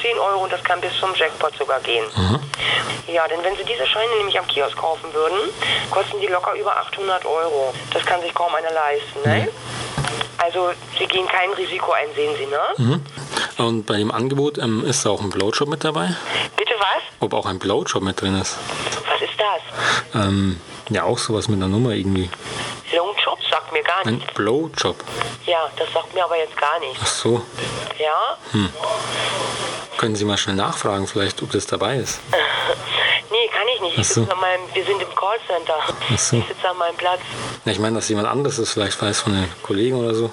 10 Euro und das kann bis zum Jackpot sogar gehen. Ja, denn wenn Sie diese Scheine nämlich am Kiosk kaufen würden, kosten die locker über 800 Euro. Das kann sich kaum einer leisten, ne? Also Sie gehen kein Risiko ein, sehen Sie, ne? Und bei dem Angebot ähm, ist da auch ein Blowjob mit dabei? Bitte was? Ob auch ein Blowjob mit drin ist? Was ist das? Ähm, ja, auch sowas mit einer Nummer irgendwie. Longjob sagt mir gar Ein nichts. Blowjob. Ja, das sagt mir aber jetzt gar Ach nichts. so. Ja? Können Sie mal schnell nachfragen, vielleicht, ob das dabei ist? Nee, kann ich nicht. Ich so. meinem, wir sind im Callcenter. So. Ich sitze an meinem Platz. Ja, ich meine, dass jemand anderes das vielleicht weiß von den Kollegen oder so.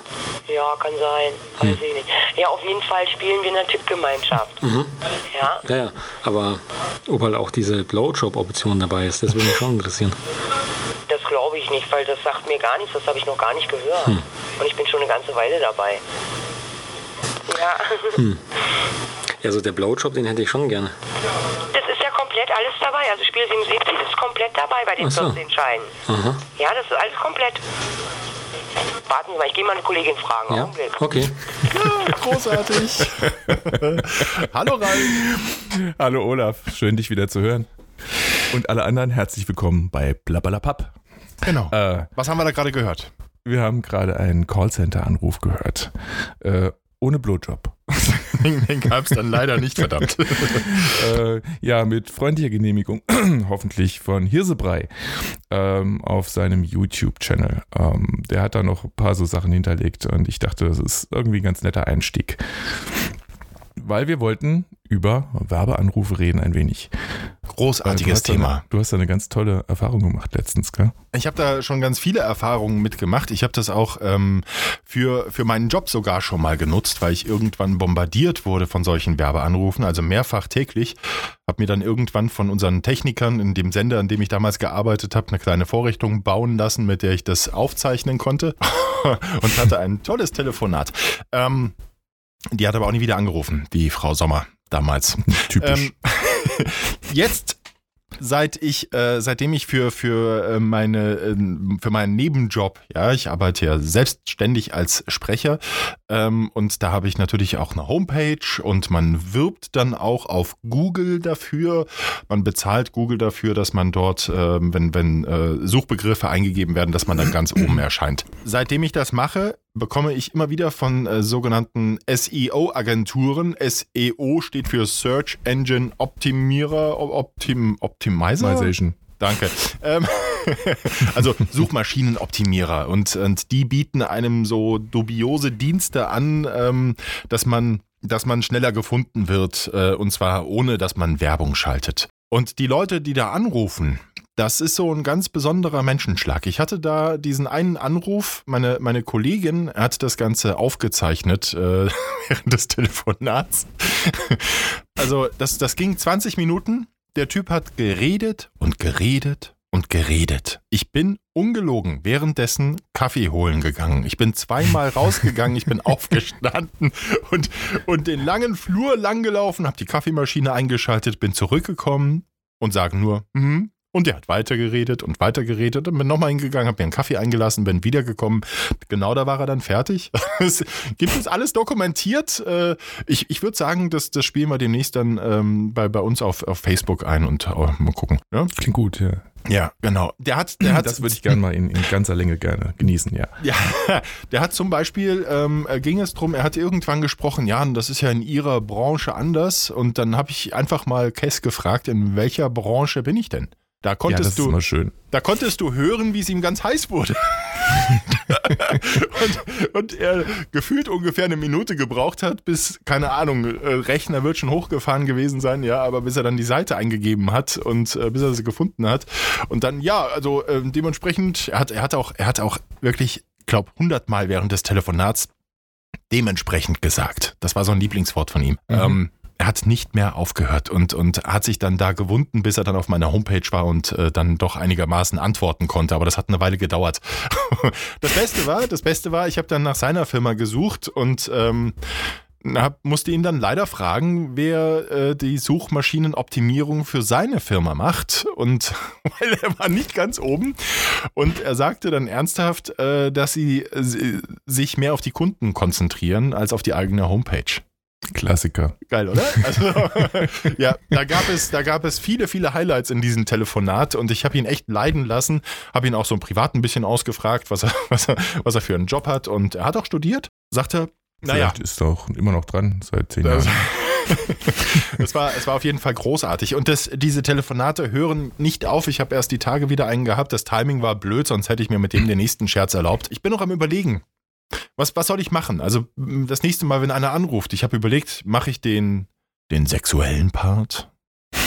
Ja, kann sein. Weiß ich nicht. Ja, auf jeden Fall spielen wir in einer Tippgemeinschaft. Ja? Ja, ja. Aber ob halt auch diese Blowjob-Option dabei ist, das würde mich schon interessieren. Das glaube ich nicht, weil das sagt mir gar nichts. Das habe ich noch gar nicht gehört. Hm. Und ich bin schon eine ganze Weile dabei. Ja, Hm. Ja, so der Blowjob, den hätte ich schon gerne. das ist ja komplett alles dabei. Also Spiel 77 ist komplett dabei bei den so. 14 Scheinen. Aha. Ja, das ist alles komplett. Warten Sie mal, ich gehe mal eine Kollegin fragen. Ja, Augenblick. okay. Großartig. Hallo Ralf. Hallo Olaf, schön dich wieder zu hören. Und alle anderen herzlich willkommen bei Blablabla Genau. Äh, Was haben wir da gerade gehört? wir haben gerade einen Callcenter-Anruf gehört. Äh, ohne Blowjob. Den, gab es dann leider nicht, verdammt. äh, ja, mit freundlicher Genehmigung, hoffentlich von Hirsebrei ähm, auf seinem YouTube-Channel. Ähm, der hat da noch ein paar so Sachen hinterlegt und ich dachte, das ist irgendwie ein ganz netter Einstieg. Weil wir wollten über Werbeanrufe reden ein wenig. Großartiges du Thema. Eine, du hast da eine ganz tolle Erfahrung gemacht letztens, gell? Ich habe da schon ganz viele Erfahrungen mitgemacht. Ich habe das auch ähm, für, für meinen Job sogar schon mal genutzt, weil ich irgendwann bombardiert wurde von solchen Werbeanrufen, also mehrfach täglich. Habe mir dann irgendwann von unseren Technikern in dem Sender, an dem ich damals gearbeitet habe, eine kleine Vorrichtung bauen lassen, mit der ich das aufzeichnen konnte und hatte ein tolles Telefonat. Ähm, die hat aber auch nie wieder angerufen, die Frau Sommer damals. Typisch. Ähm, jetzt seit ich, äh, seitdem ich für, für äh, meine, ähm, für meinen Nebenjob, ja, ich arbeite ja selbstständig als Sprecher ähm, und da habe ich natürlich auch eine Homepage und man wirbt dann auch auf Google dafür. Man bezahlt Google dafür, dass man dort, ähm, wenn, wenn äh, Suchbegriffe eingegeben werden, dass man dann ganz oben erscheint. Seitdem ich das mache, bekomme ich immer wieder von äh, sogenannten SEO-Agenturen. SEO steht für Search Engine Optimierer, Optim, Optimizer. Optimization. Danke. Ähm, also Suchmaschinenoptimierer und, und die bieten einem so dubiose Dienste an, ähm, dass man dass man schneller gefunden wird äh, und zwar ohne, dass man Werbung schaltet. Und die Leute, die da anrufen, das ist so ein ganz besonderer Menschenschlag. Ich hatte da diesen einen Anruf, meine, meine Kollegin hat das Ganze aufgezeichnet äh, während des Telefonats. Also das, das ging 20 Minuten. Der Typ hat geredet und geredet und geredet. Ich bin ungelogen währenddessen Kaffee holen gegangen. Ich bin zweimal rausgegangen, ich bin aufgestanden und, und den langen Flur lang gelaufen, habe die Kaffeemaschine eingeschaltet, bin zurückgekommen und sage nur, mhm. Und der hat weitergeredet und weitergeredet und bin nochmal hingegangen, habe mir einen Kaffee eingelassen, bin wiedergekommen. Genau da war er dann fertig. Es gibt es alles dokumentiert. Äh, Ich, ich würde sagen, das, das spielen wir demnächst dann ähm, bei, bei uns auf, auf Facebook ein und äh, mal gucken. Ja, Klingt gut, ja. ja genau. Der hat, der hat das würde ich gerne mal in, in ganzer Länge gerne genießen, ja. Ja, der hat zum Beispiel, ähm, äh, ging es drum, er hat irgendwann gesprochen, ja, das ist ja in ihrer Branche anders. Und dann habe ich einfach mal Kess gefragt, in welcher Branche bin ich denn? Da Ja, das konntest ist du, immer schön. da konntest du hören, wie es ihm ganz heiß wurde. und, und er gefühlt ungefähr eine Minute gebraucht hat, bis, keine Ahnung, äh, Rechner wird schon hochgefahren gewesen sein, ja, aber bis er dann die Seite eingegeben hat und äh, bis er sie gefunden hat. Und dann, ja, also äh, dementsprechend, er hat, er hat auch, er hat auch wirklich, glaub, hundertmal während des Telefonats dementsprechend gesagt. Das war so ein Lieblingswort von ihm. Ähm, er hat nicht mehr aufgehört und, und hat sich dann da gewunden, bis er dann auf meiner Homepage war und äh, dann doch einigermaßen antworten konnte. Aber das hat eine Weile gedauert. das Beste war, das Beste war, ich habe dann nach seiner Firma gesucht und ähm, hab, musste ihn dann leider fragen, wer äh, die Suchmaschinenoptimierung für seine Firma macht. Und weil er war nicht ganz oben. Und er sagte dann ernsthaft, äh, dass sie äh, sich mehr auf die Kunden konzentrieren als auf die eigene Homepage. Klassiker. Geil, oder? Also, ja, da gab es, da gab es viele, viele Highlights in diesem Telefonat und ich habe ihn echt leiden lassen, habe ihn auch so Privat ein bisschen ausgefragt, was er, was er, was er für einen Job hat und er hat auch studiert, sagte, naja. Vielleicht ist er auch immer noch dran, seit zehn Jahren. es, war, es war auf jeden Fall großartig. Und das, diese Telefonate hören nicht auf. Ich habe erst die Tage wieder einen gehabt. Das Timing war blöd, sonst hätte ich mir mit dem den nächsten Scherz erlaubt. Ich bin noch am Überlegen. Was, was soll ich machen? Also das nächste Mal, wenn einer anruft, ich habe überlegt, mache ich den, den sexuellen Part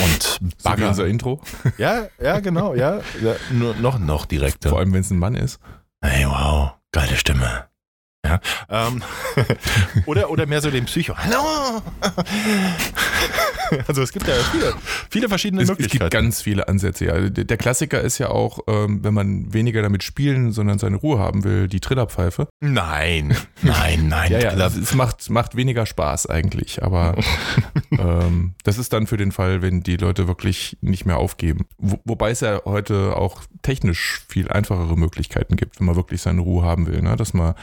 und Bagger. So unser Intro. Ja, ja, genau, ja. ja nur noch, noch direkter. Vor allem, wenn es ein Mann ist. Hey, wow, geile Stimme. Ja, ähm, oder, oder mehr so den Psycho. Hallo! also es gibt ja viele, viele verschiedene es, Möglichkeiten. Es gibt ganz viele Ansätze. Ja. Der Klassiker ist ja auch, ähm, wenn man weniger damit spielen, sondern seine Ruhe haben will, die Trillerpfeife. Nein, nein, nein. ja, ja, es macht, macht weniger Spaß eigentlich, aber ähm, das ist dann für den Fall, wenn die Leute wirklich nicht mehr aufgeben. Wo, wobei es ja heute auch technisch viel einfachere Möglichkeiten gibt, wenn man wirklich seine Ruhe haben will. Ne? Dass man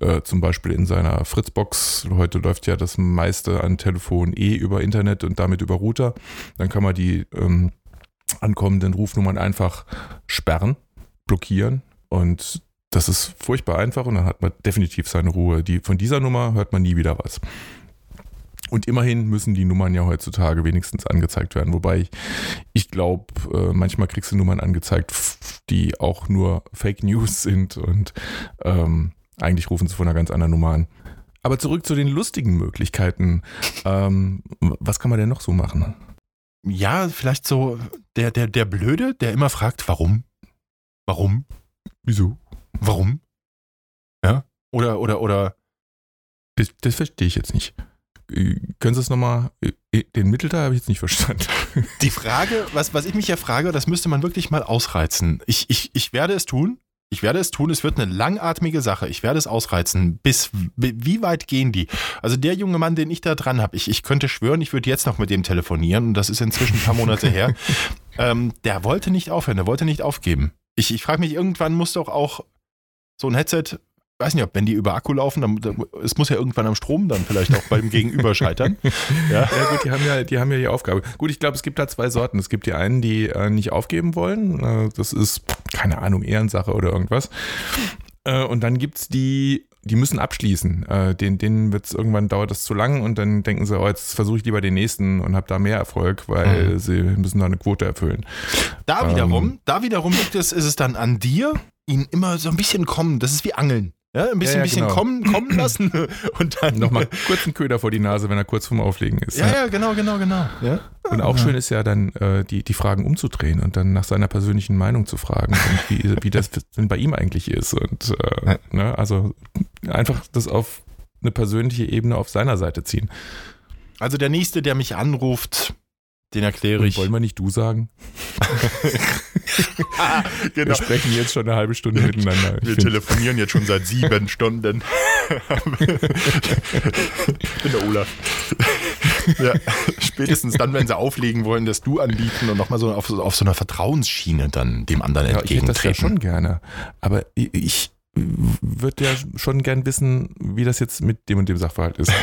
äh, zum Beispiel in seiner Fritzbox, heute läuft ja das meiste an Telefon eh über Internet und damit über Router, dann kann man die ähm, ankommenden Rufnummern einfach sperren, blockieren und das ist furchtbar einfach und dann hat man definitiv seine Ruhe. Die, von dieser Nummer hört man nie wieder was. Und immerhin müssen die Nummern ja heutzutage wenigstens angezeigt werden. Wobei ich, ich glaube, äh, manchmal kriegst du Nummern angezeigt, die auch nur Fake News sind und ähm, eigentlich rufen sie von einer ganz anderen Nummer an. Aber zurück zu den lustigen Möglichkeiten. Ähm, was kann man denn noch so machen? Ja, vielleicht so der, der, der Blöde, der immer fragt, warum? Warum? Wieso? Warum? Ja? Oder, oder, oder. Das, das verstehe ich jetzt nicht. Äh, können Sie es nochmal, äh, den Mittelteil habe ich jetzt nicht verstanden. Die Frage, was, was ich mich ja frage, das müsste man wirklich mal ausreizen. Ich, ich, ich werde es tun. Ich werde es tun, es wird eine langatmige Sache. Ich werde es ausreizen. Bis wie weit gehen die? Also der junge Mann, den ich da dran habe, ich, ich könnte schwören, ich würde jetzt noch mit dem telefonieren und das ist inzwischen ein paar Monate her. Ähm, der wollte nicht aufhören, der wollte nicht aufgeben. Ich, ich frage mich, irgendwann muss doch auch so ein Headset weiß nicht, ob wenn die über Akku laufen, dann, dann, es muss ja irgendwann am Strom dann vielleicht auch beim Gegenüber scheitern. Ja. ja, gut, die haben ja, die haben ja die Aufgabe. Gut, ich glaube, es gibt da zwei Sorten. Es gibt die einen, die äh, nicht aufgeben wollen. Äh, das ist, keine Ahnung, Ehrensache oder irgendwas. Äh, und dann gibt es die, die müssen abschließen. Äh, den, denen wird's irgendwann dauert das zu lang und dann denken sie, oh, jetzt versuche ich lieber den nächsten und habe da mehr Erfolg, weil mhm. sie müssen da eine Quote erfüllen. Da wiederum, ähm, da wiederum liegt es, ist es dann an dir, ihn immer so ein bisschen kommen. Das ist wie Angeln. Ja, ein bisschen, ja, ja, bisschen genau. kommen, kommen lassen und dann. Nochmal kurz einen Köder vor die Nase, wenn er kurz vorm Auflegen ist. Ja, ja, genau, genau, genau. Ja? Und auch schön ist ja dann, äh, die, die Fragen umzudrehen und dann nach seiner persönlichen Meinung zu fragen und wie, wie das denn bei ihm eigentlich ist. Und äh, ne, also einfach das auf eine persönliche Ebene auf seiner Seite ziehen. Also der nächste, der mich anruft, den erkläre ich. wollen wir nicht du sagen? genau. Wir sprechen jetzt schon eine halbe Stunde miteinander. Wir telefonieren jetzt schon seit sieben Stunden. ich bin der Olaf. ja, spätestens dann, wenn sie auflegen wollen, das Du anbieten und nochmal so auf, auf so einer Vertrauensschiene dann dem anderen ja, entgegentreten. Ich hätte das ja schon gerne. Aber ich, würde ja schon gern wissen, wie das jetzt mit dem und dem Sachverhalt ist.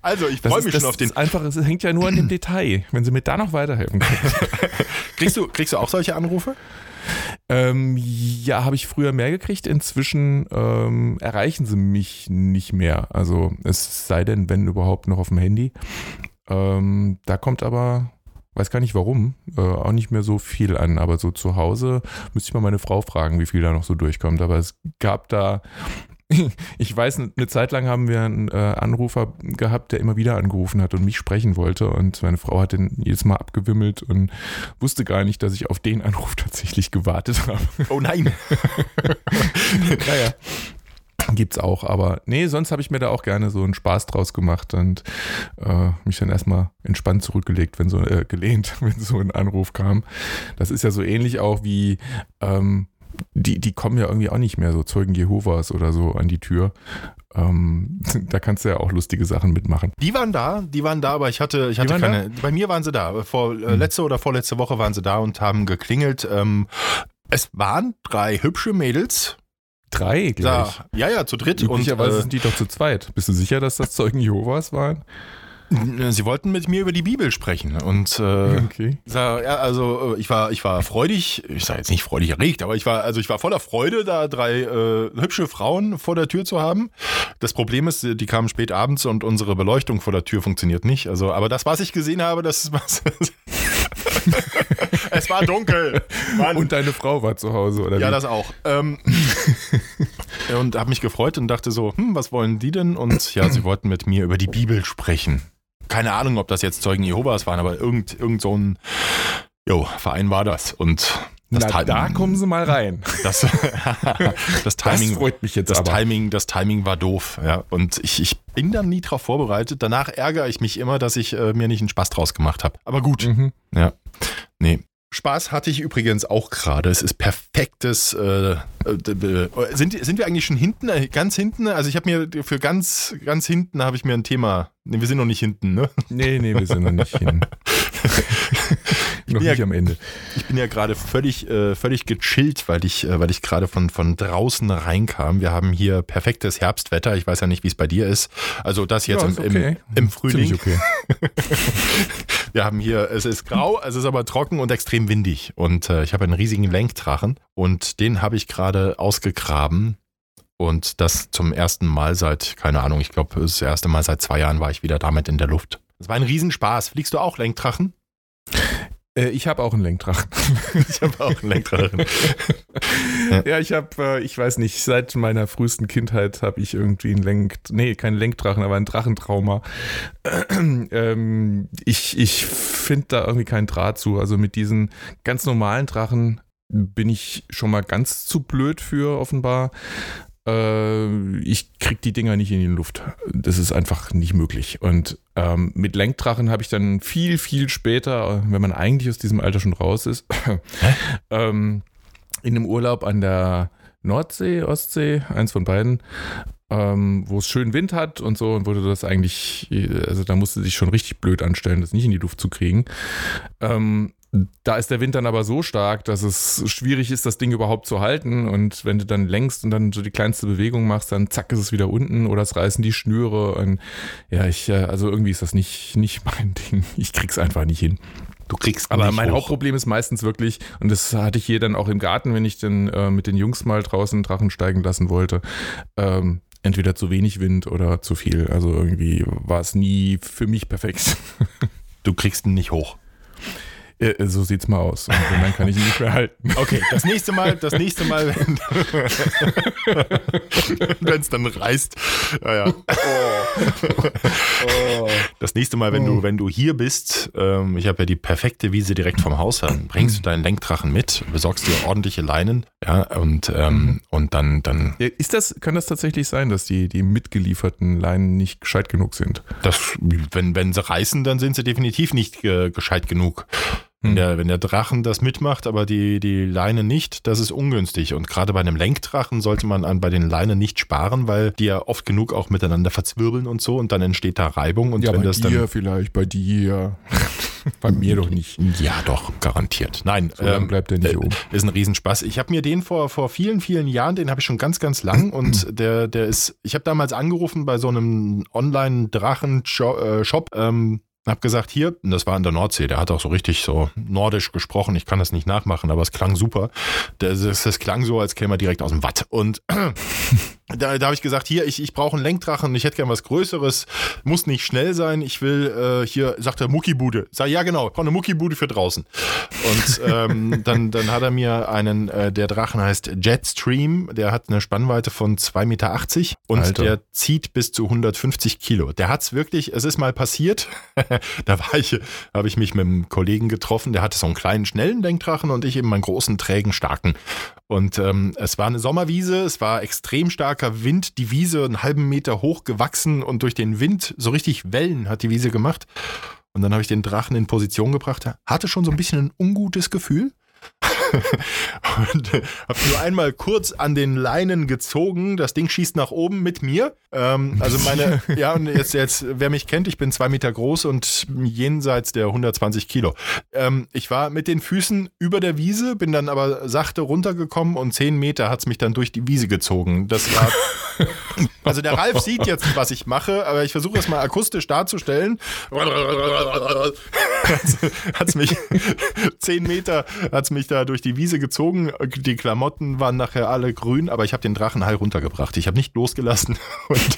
Also, ich freue mich schon auf den. Einfach, es hängt ja nur an dem Detail, wenn Sie mir da noch weiterhelfen können. kriegst, du, kriegst du auch solche Anrufe? Ähm, ja, habe ich früher mehr gekriegt. Inzwischen ähm, erreichen sie mich nicht mehr. Also es sei denn, wenn überhaupt noch auf dem Handy. Ähm, da kommt aber weiß gar nicht warum, äh, auch nicht mehr so viel an, aber so zu Hause müsste ich mal meine Frau fragen, wie viel da noch so durchkommt. Aber es gab da, ich weiß, eine Zeit lang haben wir einen äh, Anrufer gehabt, der immer wieder angerufen hat und mich sprechen wollte und meine Frau hat den jedes Mal abgewimmelt und wusste gar nicht, dass ich auf den Anruf tatsächlich gewartet habe. Oh nein! naja. Gibt's auch, aber nee, sonst habe ich mir da auch gerne so einen Spaß draus gemacht und äh, mich dann erstmal entspannt zurückgelegt, wenn so äh, gelehnt, wenn so ein Anruf kam. Das ist ja so ähnlich auch wie ähm, die, die kommen ja irgendwie auch nicht mehr, so Zeugen Jehovas oder so an die Tür. Ähm, da kannst du ja auch lustige Sachen mitmachen. Die waren da, die waren da, aber ich hatte, ich hatte keine. Da? Bei mir waren sie da. Vor äh, hm. letzte oder vorletzte Woche waren sie da und haben geklingelt. Ähm, es waren drei hübsche Mädels Drei gleich. Da, ja, ja, zu dritt. Und Üblicherweise äh, sind die doch zu zweit. Bist du sicher, dass das Zeugen Jehovas waren? sie wollten mit mir über die Bibel sprechen. Und äh, Okay. Ja, also äh, ich war, ich war freudig, ich sage jetzt nicht freudig erregt, aber ich war, also ich war voller Freude, da drei äh, hübsche Frauen vor der Tür zu haben. Das Problem ist, die kamen spät abends und unsere Beleuchtung vor der Tür funktioniert nicht. Also, aber das, was ich gesehen habe, das ist was. Es war dunkel. Mann. Und deine Frau war zu Hause, oder ja, wie? das auch. Ähm, und habe mich gefreut und dachte so, hm, was wollen die denn? Und ja, sie wollten mit mir über die Bibel sprechen. Keine Ahnung, ob das jetzt Zeugen Jehovas waren, aber irgend, irgend so ein jo, Verein war das. Und das Na, da kommen sie mal rein. das, das Timing, Das freut mich jetzt das aber. Timing, das Timing war doof, ja. Und ich, ich bin dann nie drauf vorbereitet. Danach ärgere ich mich immer, dass ich äh, mir nicht einen Spaß draus gemacht habe. Aber gut, Mhm. ja. Nee. Spaß hatte ich übrigens auch gerade. Es ist perfektes. Äh, äh, sind, sind wir eigentlich schon hinten? Äh, Ganz hinten? Also ich habe mir für ganz, ganz hinten habe ich mir ein Thema. Nee, wir sind noch nicht hinten, ne? Nee, nee, wir sind noch nicht hin. noch ja- nicht am Ende. Ich bin ja gerade völlig, äh, völlig gechillt, weil ich, äh, weil ich gerade von, von draußen reinkam. Wir haben hier perfektes Herbstwetter. Ich weiß ja nicht, wie es bei dir ist. Also das jetzt Ja, im, okay. im, im Frühling. Okay. Wir haben hier, es ist grau, es ist aber trocken und extrem windig. Und äh, ich habe einen riesigen Lenkdrachen und den habe ich gerade ausgegraben. Und das zum ersten Mal seit, keine Ahnung, ich glaube, das erste Mal seit zwei Jahren war ich wieder damit in der Luft. Das war ein Riesenspaß. Fliegst du auch Lenkdrachen? Äh, ich habe auch einen Lenkdrachen. Ich habe auch einen Lenkdrachen. ja, ich habe, äh, ich weiß nicht, seit meiner frühesten Kindheit habe ich irgendwie einen Lenk, nee, kein Lenkdrachen, aber ein Drachentrauma. ähm, ich ich finde da irgendwie keinen Draht zu. Also mit diesen ganz normalen Drachen bin ich schon mal ganz zu blöd für, offenbar. Äh, ich krieg die Dinger nicht in die Luft. Das ist einfach nicht möglich. Und ähm, mit Lenkdrachen habe ich dann viel, viel später, wenn man eigentlich aus diesem Alter schon raus ist, ähm, in einem Urlaub an der Nordsee, Ostsee, eins von beiden, ähm, wo es schön Wind hat und so und wurde das eigentlich, also da musste sich schon richtig blöd anstellen, das nicht in die Luft zu kriegen. Ähm, da ist der Wind dann aber so stark, dass es schwierig ist, das Ding überhaupt zu halten. Und wenn du dann längst und dann so die kleinste Bewegung machst, dann zack ist es wieder unten oder es reißen die Schnüre. Und ja, ich, äh, also irgendwie ist das nicht, nicht mein Ding. Ich krieg's einfach nicht hin. Du kriegst Aber nicht mein hoch. Hauptproblem ist meistens wirklich, und das hatte ich hier dann auch im Garten, wenn ich dann äh, mit den Jungs mal draußen Drachen steigen lassen wollte, ähm, entweder zu wenig Wind oder zu viel. Also irgendwie war es nie für mich perfekt. Du kriegst ihn nicht hoch. Äh, so sieht's mal aus. Und dann kann ich ihn nicht mehr halten. Okay, das nächste Mal, das nächste Mal, wenn es dann reißt. Ja, ja. Das nächste Mal, wenn du, wenn du hier bist, ähm, ich habe ja die perfekte Wiese direkt vom Haus an, bringst du deinen Lenkdrachen mit, besorgst dir ordentliche Leinen, ja, und, ähm, und dann, dann, Ist das, kann das tatsächlich sein, dass die, die mitgelieferten Leinen nicht gescheit genug sind? das, wenn, wenn sie reißen, dann sind sie definitiv nicht ge gescheit genug. Wenn Hm. der, wenn der Drachen das mitmacht, aber die, die Leine nicht, das ist ungünstig. Und gerade bei einem Lenkdrachen sollte man an, bei den Leinen nicht sparen, weil die ja oft genug auch miteinander verzwirbeln und so und dann entsteht da Reibung. Und wenn das dann. vielleicht, bei dir. bei mir doch nicht. Ja, doch, garantiert. Nein, So ähm, bleibt der nicht äh, oben. ist ein Riesenspaß. Ich habe mir den vor, vor vielen, vielen Jahren, den habe ich schon ganz, ganz lang und der, der ist, ich habe damals angerufen bei so einem Online-Drachen-Shop, ähm, habe gesagt, hier, das war in der Nordsee, der hat auch so richtig so nordisch gesprochen, ich kann das nicht nachmachen, aber es klang super. Das, das, das klang so, als käme er direkt aus dem Watt. Und da, da habe ich gesagt, hier, ich, ich brauche einen Lenkdrachen, ich hätte gern was Größeres, muss nicht schnell sein, ich will äh, hier, sagt er, Muckibude. Sag, ja genau, ich brauche eine Muckibude für draußen. Und ähm, dann, dann hat er mir einen, äh, der Drachen heißt Jetstream, der hat eine Spannweite von 2,80 Meter und Alter. der zieht bis zu 150 Kilo. Der hat's wirklich, es ist mal passiert, da war ich, habe ich mich mit einem Kollegen getroffen, der hatte so einen kleinen, schnellen Lenkdrachen und ich eben meinen großen, trägen, starken. Und ähm, es war eine Sommerwiese, es war extrem starker Wind, die Wiese einen halben Meter hoch gewachsen und durch den Wind so richtig Wellen hat die Wiese gemacht. Und dann habe ich den Drachen in Position gebracht, hatte schon so ein bisschen ein ungutes Gefühl. Und äh, habe nur einmal kurz an den Leinen gezogen. Das Ding schießt nach oben mit mir. Ähm, also meine, ja, und jetzt, jetzt, wer mich kennt, ich bin zwei Meter groß und jenseits der 120 Kilo. Ähm, ich war mit den Füßen über der Wiese, bin dann aber sachte runtergekommen und zehn Meter hat's mich dann durch die Wiese gezogen. Das war. Also der Ralf sieht jetzt, was ich mache, aber ich versuche es mal akustisch darzustellen. Hat's mich zehn Meter hat's mich da durch die Wiese gezogen. Die Klamotten waren nachher alle grün, aber ich habe den Drachenhai runtergebracht. Ich habe nicht losgelassen und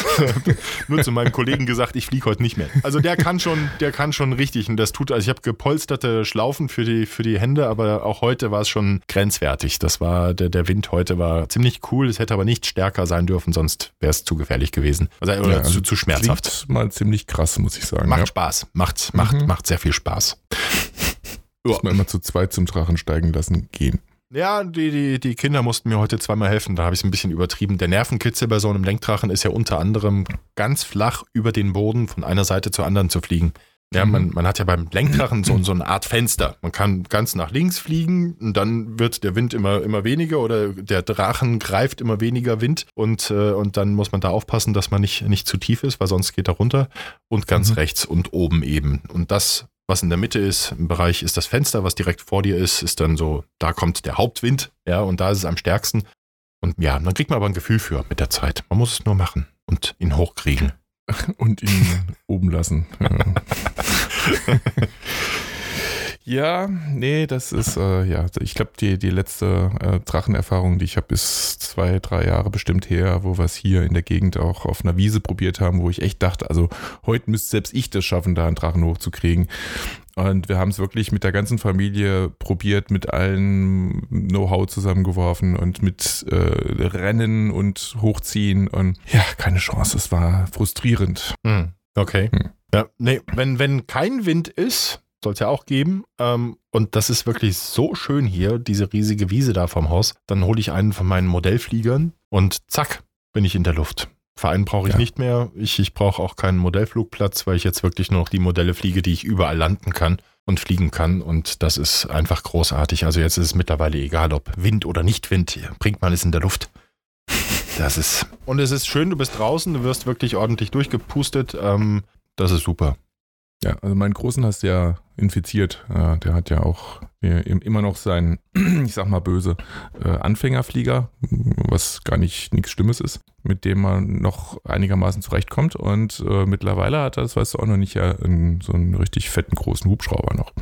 nur zu meinem Kollegen gesagt, ich fliege heute nicht mehr. Also der kann schon, der kann schon richtig und das tut. Also ich habe gepolsterte Schlaufen für die für die Hände, aber auch heute war es schon grenzwertig. Das war der der Wind heute war ziemlich cool. Es hätte aber nicht stärker sein dürfen, sonst wäre es zu gefährlich gewesen. Also oder Ja, zu, zu schmerzhaft. Klingt mal ziemlich krass, muss ich sagen. Macht ja. Spaß. Macht, macht, Mhm. macht sehr viel Spaß. Muss man immer zu zweit zum Drachen steigen lassen gehen. Ja, die, die, die Kinder mussten mir heute zweimal helfen. Da habe ich es ein bisschen übertrieben. Der Nervenkitzel bei so einem Lenkdrachen ist ja unter anderem ganz flach über den Boden von einer Seite zur anderen zu fliegen. Ja, man, man hat ja beim Lenkdrachen so, so eine Art Fenster. Man kann ganz nach links fliegen und dann wird der Wind immer, immer weniger oder der Drachen greift immer weniger Wind und, äh, und dann muss man da aufpassen, dass man nicht, nicht zu tief ist, weil sonst geht er runter. Und ganz Mhm. rechts und oben eben. Und das, was in der Mitte ist, im Bereich ist das Fenster, was direkt vor dir ist, ist dann so, da kommt der Hauptwind, ja, und da ist es am stärksten. Und ja, dann kriegt man aber ein Gefühl für mit der Zeit. Man muss es nur machen und ihn hochkriegen. Und ihn oben lassen. Ja. nee, das ist, äh, ja, ich glaube, die, die letzte äh, Drachenerfahrung, die ich habe, ist zwei, drei Jahre bestimmt her, wo wir es hier in der Gegend auch auf einer Wiese probiert haben, wo ich echt dachte, also heute müsste selbst ich das schaffen, da einen Drachen hochzukriegen. Und wir haben es wirklich mit der ganzen Familie probiert, mit allen Know-how zusammengeworfen und mit äh, Rennen und Hochziehen und ja, keine Chance. Es war frustrierend. Hm, okay. Hm. Ja, nee, wenn, wenn kein Wind ist, soll es ja auch geben, ähm, und das ist wirklich so schön hier, diese riesige Wiese da vom Haus, dann hole ich einen von meinen Modellfliegern und zack, bin ich in der Luft. Verein brauche ich Ja. nicht mehr. Ich, ich brauche auch keinen Modellflugplatz, weil ich jetzt wirklich nur noch die Modelle fliege, die ich überall landen kann und fliegen kann. Und das ist einfach großartig. Also jetzt ist es mittlerweile egal, ob Wind oder nicht Wind. Bringt man es in der Luft. Das ist. Und es ist schön, du bist draußen, du wirst wirklich ordentlich durchgepustet. Ähm, das ist super. Ja, also meinen Großen hast du ja infiziert. Äh, der hat ja auch äh, im- immer noch seinen, ich sag mal böse, äh, Anfängerflieger, was gar nicht nichts Schlimmes ist, mit dem man noch einigermaßen zurechtkommt. Und mittlerweile hat er, das weißt du auch noch nicht, ja, so einen richtig fetten großen Hubschrauber noch.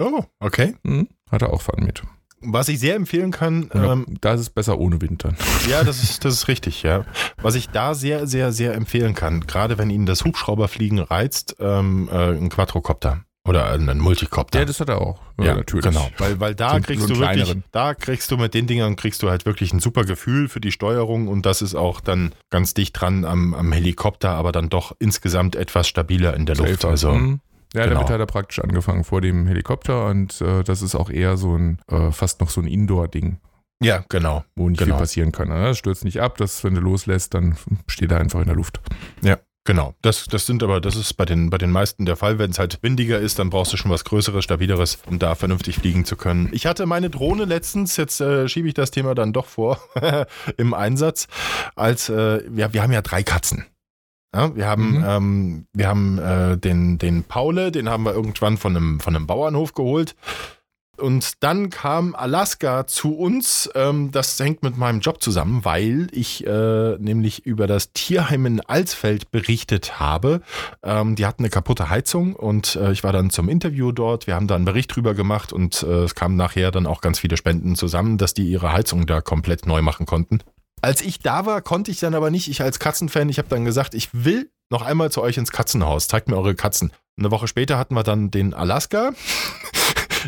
Oh, okay. Hm, hat er auch Fun mit. Was ich sehr empfehlen kann, ähm, da ist es besser ohne Wind dann. ja, das ist, das ist richtig, ja. Was ich da sehr, sehr, sehr empfehlen kann, gerade wenn Ihnen das Hubschrauberfliegen reizt, ähm, äh, ein Quadrocopter oder ein Multicopter. Ja, das hat er auch. Ja, natürlich. genau. Weil, weil da So- kriegst du wirklich, kleineren. da kriegst du mit den Dingern kriegst du halt wirklich ein super Gefühl für die Steuerung und das ist auch dann ganz dicht dran am, am Helikopter, aber dann doch insgesamt etwas stabiler in der Luft. Safer. Also Mhm. Ja, genau. damit hat er praktisch angefangen vor dem Helikopter und äh, das ist auch eher so ein, äh, fast noch so ein Indoor-Ding, ja, genau. wo nicht Genau. viel passieren kann. Ne? Das stürzt nicht ab, das, wenn du loslässt, dann steht er einfach in der Luft. Genau, das, das sind aber, das ist bei den, bei den meisten der Fall. Wenn es halt windiger ist, dann brauchst du schon was Größeres, Stabileres, um da vernünftig fliegen zu können. Ich hatte meine Drohne letztens, jetzt äh, schiebe ich das Thema dann doch vor, im Einsatz, als, äh, ja, wir haben ja drei Katzen. Ja, wir haben, Mhm. ähm, wir haben äh, den, den Paule, den haben wir irgendwann von einem, von einem Bauernhof geholt. Und dann kam Alaska zu uns. Ähm, das hängt mit meinem Job zusammen, weil ich äh, nämlich über das Tierheim in Alsfeld berichtet habe. Ähm, die hatten eine kaputte Heizung und äh, ich war dann zum Interview dort. Wir haben da einen Bericht drüber gemacht und äh, es kamen nachher dann auch ganz viele Spenden zusammen, dass die ihre Heizung da komplett neu machen konnten. Als ich da war, konnte ich dann aber nicht. Ich als Katzenfan, ich habe dann gesagt, ich will noch einmal zu euch ins Katzenhaus. Zeigt mir eure Katzen. Eine Woche später hatten wir dann den Alaska.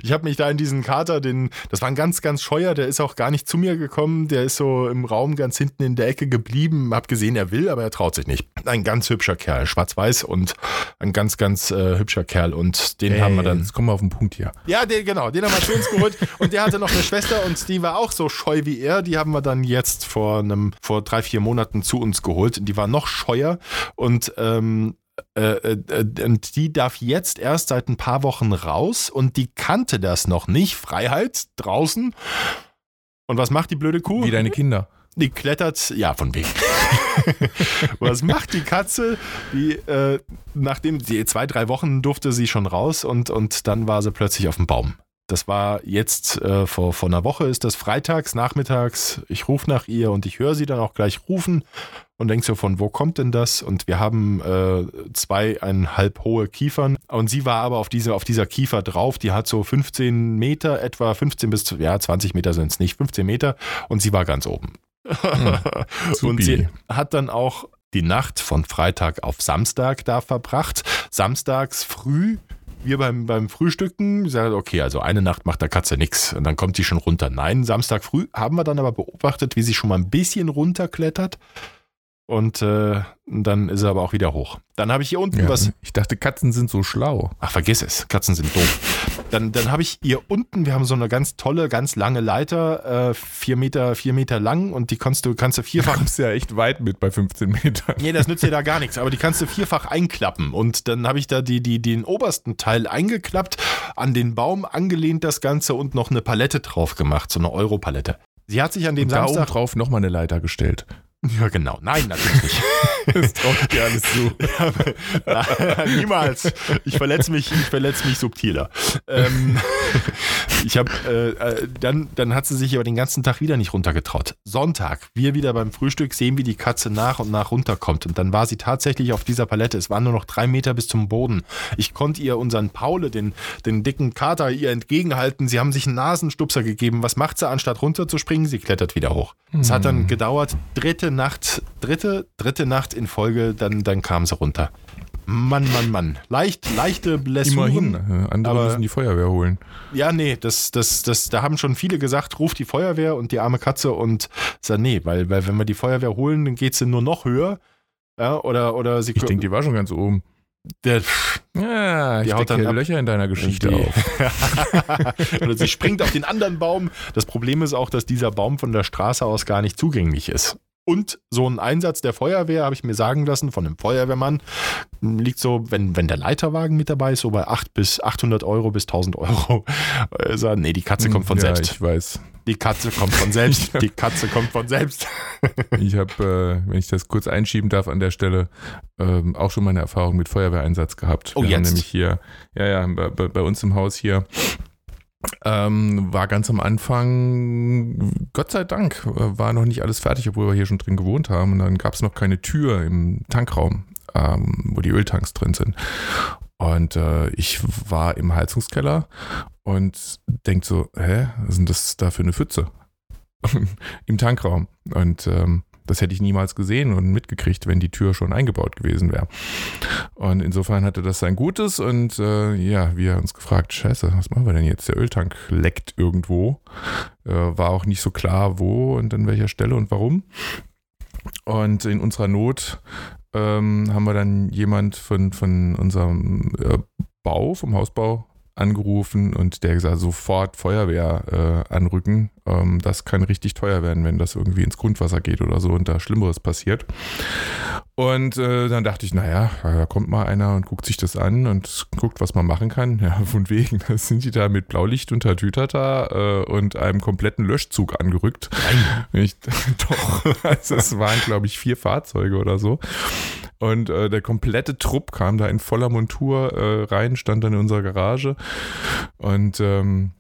Ich habe mich da in diesen Kater, den, das war ein ganz, ganz scheuer, der ist auch gar nicht zu mir gekommen, der ist so im Raum ganz hinten in der Ecke geblieben, hab gesehen, er will, aber er traut sich nicht. Ein ganz hübscher Kerl, schwarz-weiß und ein ganz, ganz äh, hübscher Kerl und den haben wir dann Jetzt kommen wir auf den Punkt hier. ja, den, genau, den haben wir zu uns geholt. Und der hatte noch eine Schwester und die war auch so scheu wie er. Die haben wir dann jetzt vor einem, vor drei, vier Monaten zu uns geholt. Die war noch scheuer und ähm, Äh, äh, und die darf jetzt erst seit ein paar Wochen raus und die kannte das noch nicht. Freiheit draußen. Und was macht die blöde Kuh? Wie deine Kinder. Die klettert, ja, von wegen. Was macht die Katze? Die, äh, nachdem die zwei, drei Wochen durfte sie schon raus und, und dann war sie plötzlich auf dem Baum. Das war jetzt äh, vor, vor einer Woche, ist das freitags, nachmittags. Ich rufe nach ihr und ich höre sie dann auch gleich rufen und denke so, von wo kommt denn das? Und wir haben äh, zweieinhalb hohe Kiefern und sie war aber auf, diese, auf dieser Kiefer drauf. Die hat so 15 Meter, etwa 15 bis ja, 20 Meter sind es nicht, 15 Meter und sie war ganz oben. Hm, und sie hat dann auch die Nacht von Freitag auf Samstag da verbracht. Samstags früh, wir beim, beim Frühstücken, sagen, okay, also eine Nacht macht der Katze nichts und dann kommt die schon runter. Nein, Samstag früh haben wir dann aber beobachtet, wie sie schon mal ein bisschen runterklettert und äh, dann ist er aber auch wieder hoch. Dann habe ich hier unten Ja, was. ich dachte, Katzen sind so schlau. Ach, vergiss es. Katzen sind doof. Dann, dann habe ich hier unten, wir haben so eine ganz tolle, ganz lange Leiter, äh, vier Meter, vier Meter lang und die kannst du, kannst du Du vierfach. kommst ja echt weit mit bei 15 Metern. Nee, das nützt dir da gar nichts, aber die kannst du vierfach einklappen. Und dann habe ich da die, die, den obersten Teil eingeklappt, an den Baum angelehnt das Ganze und noch eine Palette drauf gemacht, so eine Europalette. Sie hat sich an dem Und da oben Samstag. drauf nochmal eine Leiter gestellt. Ja, genau. Nein, natürlich nicht. Das traut dir alles zu. Niemals. Ich verletze mich, ich verletze mich subtiler. Ähm, ich habe äh, äh, dann, dann hat sie sich aber den ganzen Tag wieder nicht runtergetraut. Sonntag, wir wieder beim Frühstück sehen, wie die Katze nach und nach runterkommt. Und dann war sie tatsächlich auf dieser Palette. Es waren nur noch drei Meter bis zum Boden. Ich konnte ihr unseren Paule, den, den dicken Kater, ihr entgegenhalten. Sie haben sich einen Nasenstupser gegeben. Was macht sie, anstatt runterzuspringen? Sie klettert wieder hoch. Es hat dann gedauert, dritte Nacht, dritte, dritte Nacht in Folge, dann, dann kam sie runter. Mann, Mann, Mann. Leicht, leichte Blessuren. Immerhin. äh, Andere Aber- müssen die Feuerwehr holen. Ja, nee, das, das, das, da haben schon viele gesagt, ruf die Feuerwehr und die arme Katze und sag, nee, weil, weil wenn wir die Feuerwehr holen, dann geht sie nur noch höher. Ja, oder, oder sie Ich denke, die war schon ganz oben. der, Ja, ich Die haut decke dann ab. Löcher in deiner Geschichte auf. oder sie springt auf den anderen Baum. Das Problem ist auch, dass dieser Baum von der Straße aus gar nicht zugänglich ist. Und so ein Einsatz der Feuerwehr, habe ich mir sagen lassen, von einem Feuerwehrmann, liegt so, wenn, wenn der Leiterwagen mit dabei ist, so bei 8 bis 800 Euro bis 1000 Euro. Er sagt, nee, die Katze kommt von ja, selbst. ich weiß. Die Katze kommt von selbst. Die Katze kommt von selbst. Ich habe, äh, wenn ich das kurz einschieben darf an der Stelle, ähm, auch schon mal eine Erfahrung mit Feuerwehreinsatz gehabt. Oh, Wir haben jetzt? nämlich hier, ja, ja, bei bei uns im Haus hier, ähm, war ganz am Anfang, Gott sei Dank, war noch nicht alles fertig, obwohl wir hier schon drin gewohnt haben. Und dann gab es noch keine Tür im Tankraum, ähm, wo die Öltanks drin sind. Und äh, ich war im Heizungskeller und denk so, hä, was ist denn das da für eine Pfütze? Im Tankraum. Und ähm, das hätte ich niemals gesehen und mitgekriegt, wenn die Tür schon eingebaut gewesen wäre. Und insofern hatte das sein Gutes und äh, ja, wir haben uns gefragt, scheiße, was machen wir denn jetzt? Der Öltank leckt irgendwo. Äh, war auch nicht so klar, wo und an welcher Stelle und warum. Und in unserer Not ähm, haben wir dann jemand von, von unserem äh, Bau, vom Hausbau angerufen und der gesagt, sofort Feuerwehr äh, anrücken. Ähm, das kann richtig teuer werden, wenn das irgendwie ins Grundwasser geht oder so und da Schlimmeres passiert. Und äh, dann dachte ich, naja, da kommt mal einer und guckt sich das an und guckt, was man machen kann. Ja, von wegen, da sind die da mit Blaulicht und Tatütata äh, und einem kompletten Löschzug angerückt. Ich, doch, also es waren, glaube ich, vier Fahrzeuge oder so. Und äh, der komplette Trupp kam da in voller Montur äh, rein, stand dann in unserer Garage. Und ähm,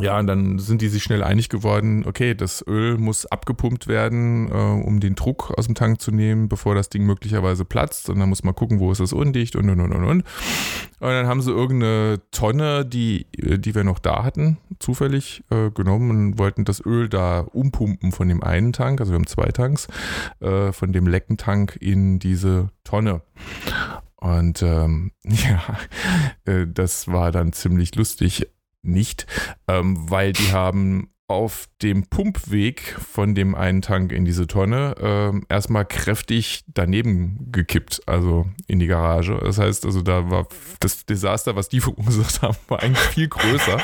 ja, und dann sind die sich schnell einig geworden, okay, das Öl muss abgepumpt werden, äh, um den Druck aus dem Tank zu nehmen, bevor das Ding möglicherweise platzt. Und dann muss man gucken, wo ist es undicht und und und und und. Und dann haben sie irgendeine Tonne, die, äh, die wir noch da hatten, zufällig äh, genommen und wollten das Öl da umpumpen von dem einen Tank, also wir haben zwei Tanks, äh, von dem Leckentank in diese Tonne. Und ähm, ja, äh, das war dann ziemlich lustig. Nicht, ähm, weil die haben auf dem Pumpweg von dem einen Tank in diese Tonne ähm, erstmal kräftig daneben gekippt, also in die Garage. Das heißt, also da war das Desaster, was die verursacht haben, war eigentlich viel größer.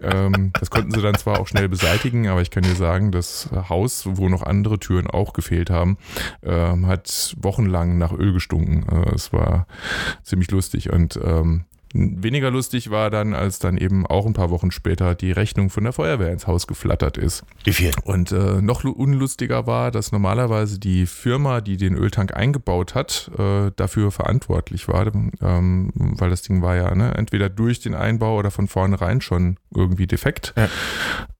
Ähm, das konnten sie dann zwar auch schnell beseitigen, aber ich kann dir sagen, das Haus, wo noch andere Türen auch gefehlt haben, ähm, hat wochenlang nach Öl gestunken. Äh, es war ziemlich lustig und ähm, Weniger lustig war dann, als dann eben auch ein paar Wochen später die Rechnung von der Feuerwehr ins Haus geflattert ist. Wie viel? Und äh, noch unlustiger war, dass normalerweise die Firma, die den Öltank eingebaut hat, äh, dafür verantwortlich war, ähm, weil das Ding war ja ne, entweder durch den Einbau oder von vornherein schon irgendwie defekt. Ja.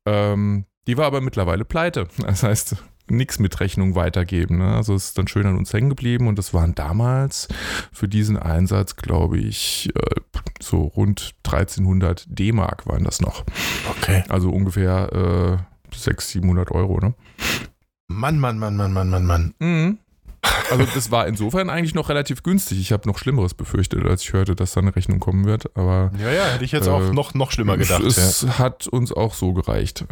Ähm, die war aber mittlerweile pleite. Das heißt, nichts mit Rechnung weitergeben. Ne? Also es ist dann schön an uns hängen geblieben und das waren damals für diesen Einsatz, glaube ich, äh, so rund 1300 D-Mark waren das noch. Okay. Also ungefähr äh, 600, 700 Euro. Ne? Mann, Mann, Mann, Mann, Mann, Mann, Mann. Mhm. Also das war insofern eigentlich noch relativ günstig. Ich habe noch Schlimmeres befürchtet, als ich hörte, dass da eine Rechnung kommen wird. Aber ja, ja, hätte ich jetzt äh, auch noch, noch schlimmer gedacht. Es ja. hat uns auch so gereicht.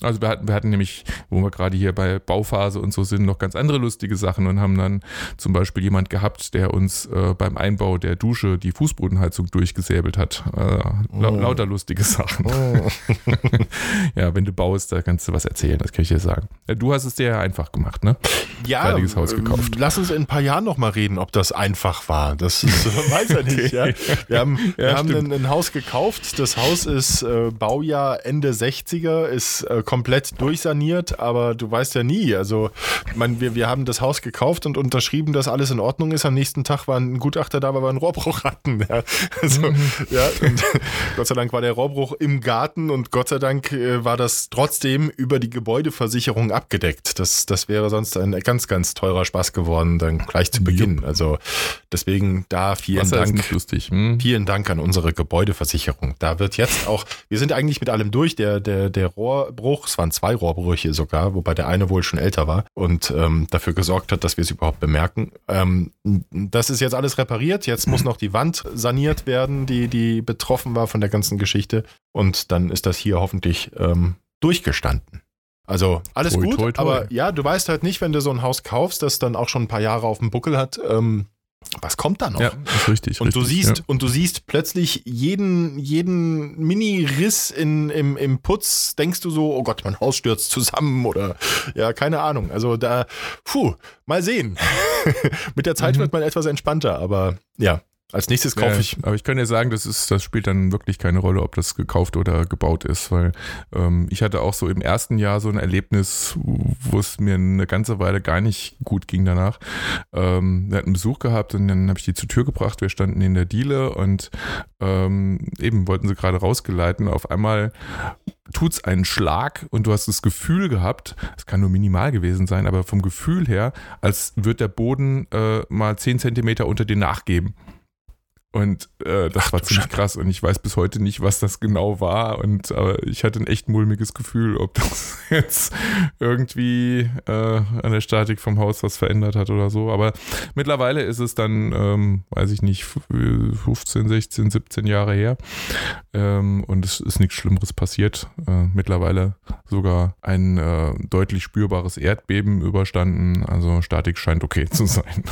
Also wir hatten, wir hatten nämlich, wo wir gerade hier bei Bauphase und so sind, noch ganz andere lustige Sachen und haben dann zum Beispiel jemand gehabt, der uns äh, beim Einbau der Dusche die Fußbodenheizung durchgesäbelt hat. Äh, la oh. Lauter lustige Sachen. Oh. ja, wenn du baust, da kannst du was erzählen, das kann ich dir sagen. Du hast es dir ja einfach gemacht, ne? Ja, Fertiges Haus gekauft. Lass uns in ein paar Jahren nochmal reden, ob das einfach war. Das ist, weiß er nicht. Ja? Wir haben, ja, wir haben ein, ein, Haus gekauft. Das Haus ist äh, Baujahr Ende 60er, ist äh, komplett durchsaniert, aber du weißt ja nie. Also, man, wir, wir haben das Haus gekauft und unterschrieben, dass alles in Ordnung ist. Am nächsten Tag war ein Gutachter da, weil wir einen Rohrbruch hatten. Ja, also, mhm. ja und Gott sei Dank war der Rohrbruch im Garten und Gott sei Dank äh, war das trotzdem über die Gebäudeversicherung abgedeckt. Das, das wäre sonst ein ganz, ganz teurer Spaß geworden, dann gleich zu Beginn. Also deswegen da vielen Wasser Dank. lustig. Hm? Vielen Dank an unsere Gebäudeversicherung. Da wird jetzt auch, wir sind eigentlich mit allem durch. Der, der, der Rohrbruch Rohrbruch. Es waren zwei Rohrbrüche sogar, wobei der eine wohl schon älter war und ähm, dafür gesorgt hat, dass wir es überhaupt bemerken. Ähm, das ist jetzt alles repariert. Jetzt muss noch die Wand saniert werden, die, die betroffen war von der ganzen Geschichte. Und dann ist das hier hoffentlich ähm, durchgestanden. Also alles toi, gut, toi, toi. aber ja, du weißt halt nicht, wenn du so ein Haus kaufst, das dann auch schon ein paar Jahre auf dem Buckel hat, ähm, was kommt da noch? Ja, ist richtig. Und richtig, du siehst, ja. und du siehst plötzlich jeden, jeden Mini-Riss in, im, im Putz, denkst du so, oh Gott, mein Haus stürzt zusammen oder ja, keine Ahnung. Also da, puh, mal sehen. Mit der Zeit mhm. wird man etwas entspannter, aber ja, als nächstes kaufe ja, ich. Aber ich kann dir sagen, das ist, das spielt dann wirklich keine Rolle, ob das gekauft oder gebaut ist, weil ähm, ich hatte auch so im ersten Jahr so ein Erlebnis, wo es mir eine ganze Weile gar nicht gut ging danach. Ähm, wir hatten Besuch gehabt und dann habe ich die zur Tür gebracht. Wir standen in der Diele und ähm, eben wollten sie gerade rausgeleiten. Auf einmal tut es einen Schlag und du hast das Gefühl gehabt, es kann nur minimal gewesen sein, aber vom Gefühl her, als wird der Boden äh, mal 10 Zentimeter unter dir nachgeben. Und äh, das Ach, war ziemlich krass und ich weiß bis heute nicht, was das genau war. Und aber ich hatte ein echt mulmiges Gefühl, ob das jetzt irgendwie äh, an der Statik vom Haus was verändert hat oder so. Aber mittlerweile ist es dann, ähm, weiß ich nicht, 15, 16, 17 Jahre her. Ähm, und es ist nichts Schlimmeres passiert. Äh, mittlerweile sogar ein äh, deutlich spürbares Erdbeben überstanden. Also Statik scheint okay zu sein.